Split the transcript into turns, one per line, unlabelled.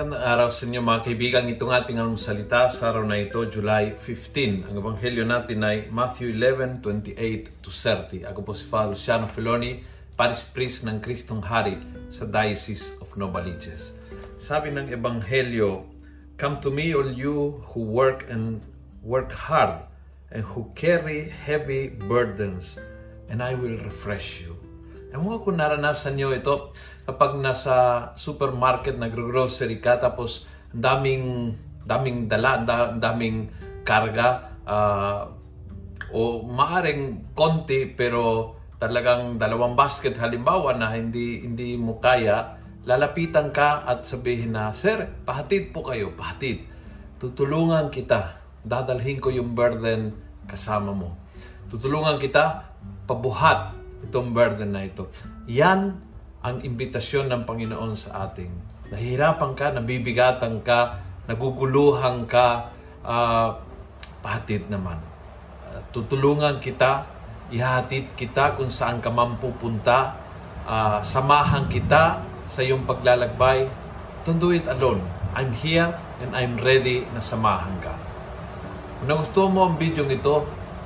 araw sa inyo mga kaibigan. Itong ating salita sa araw na ito, July 15. Ang ebanghelyo natin ay Matthew 11, 28 to 30. Ako po si Father Luciano Filoni, Paris Priest ng Kristong Hari sa Diocese of Novaliches. Sabi ng ebanghelyo, Come to me all you who work and work hard and who carry heavy burdens and I will refresh you. Ewan ko naranasan nyo ito kapag nasa supermarket, nagro-grocery ka, tapos daming, daming dala, daming karga, uh, o maaring konti pero talagang dalawang basket halimbawa na hindi hindi mo kaya, lalapitan ka at sabihin na, Sir, pahatid po kayo, pahatid. Tutulungan kita. Dadalhin ko yung burden kasama mo. Tutulungan kita pabuhat itong burden na ito. Yan ang imbitasyon ng Panginoon sa ating. Nahihirapan ka, nabibigatan ka, naguguluhan ka, uh, pahatid naman. Uh, tutulungan kita, ihatid kita kung saan ka man pupunta, uh, samahan kita sa iyong paglalakbay. Don't do it alone. I'm here and I'm ready na samahan ka. Kung nagustuhan mo ang video nito,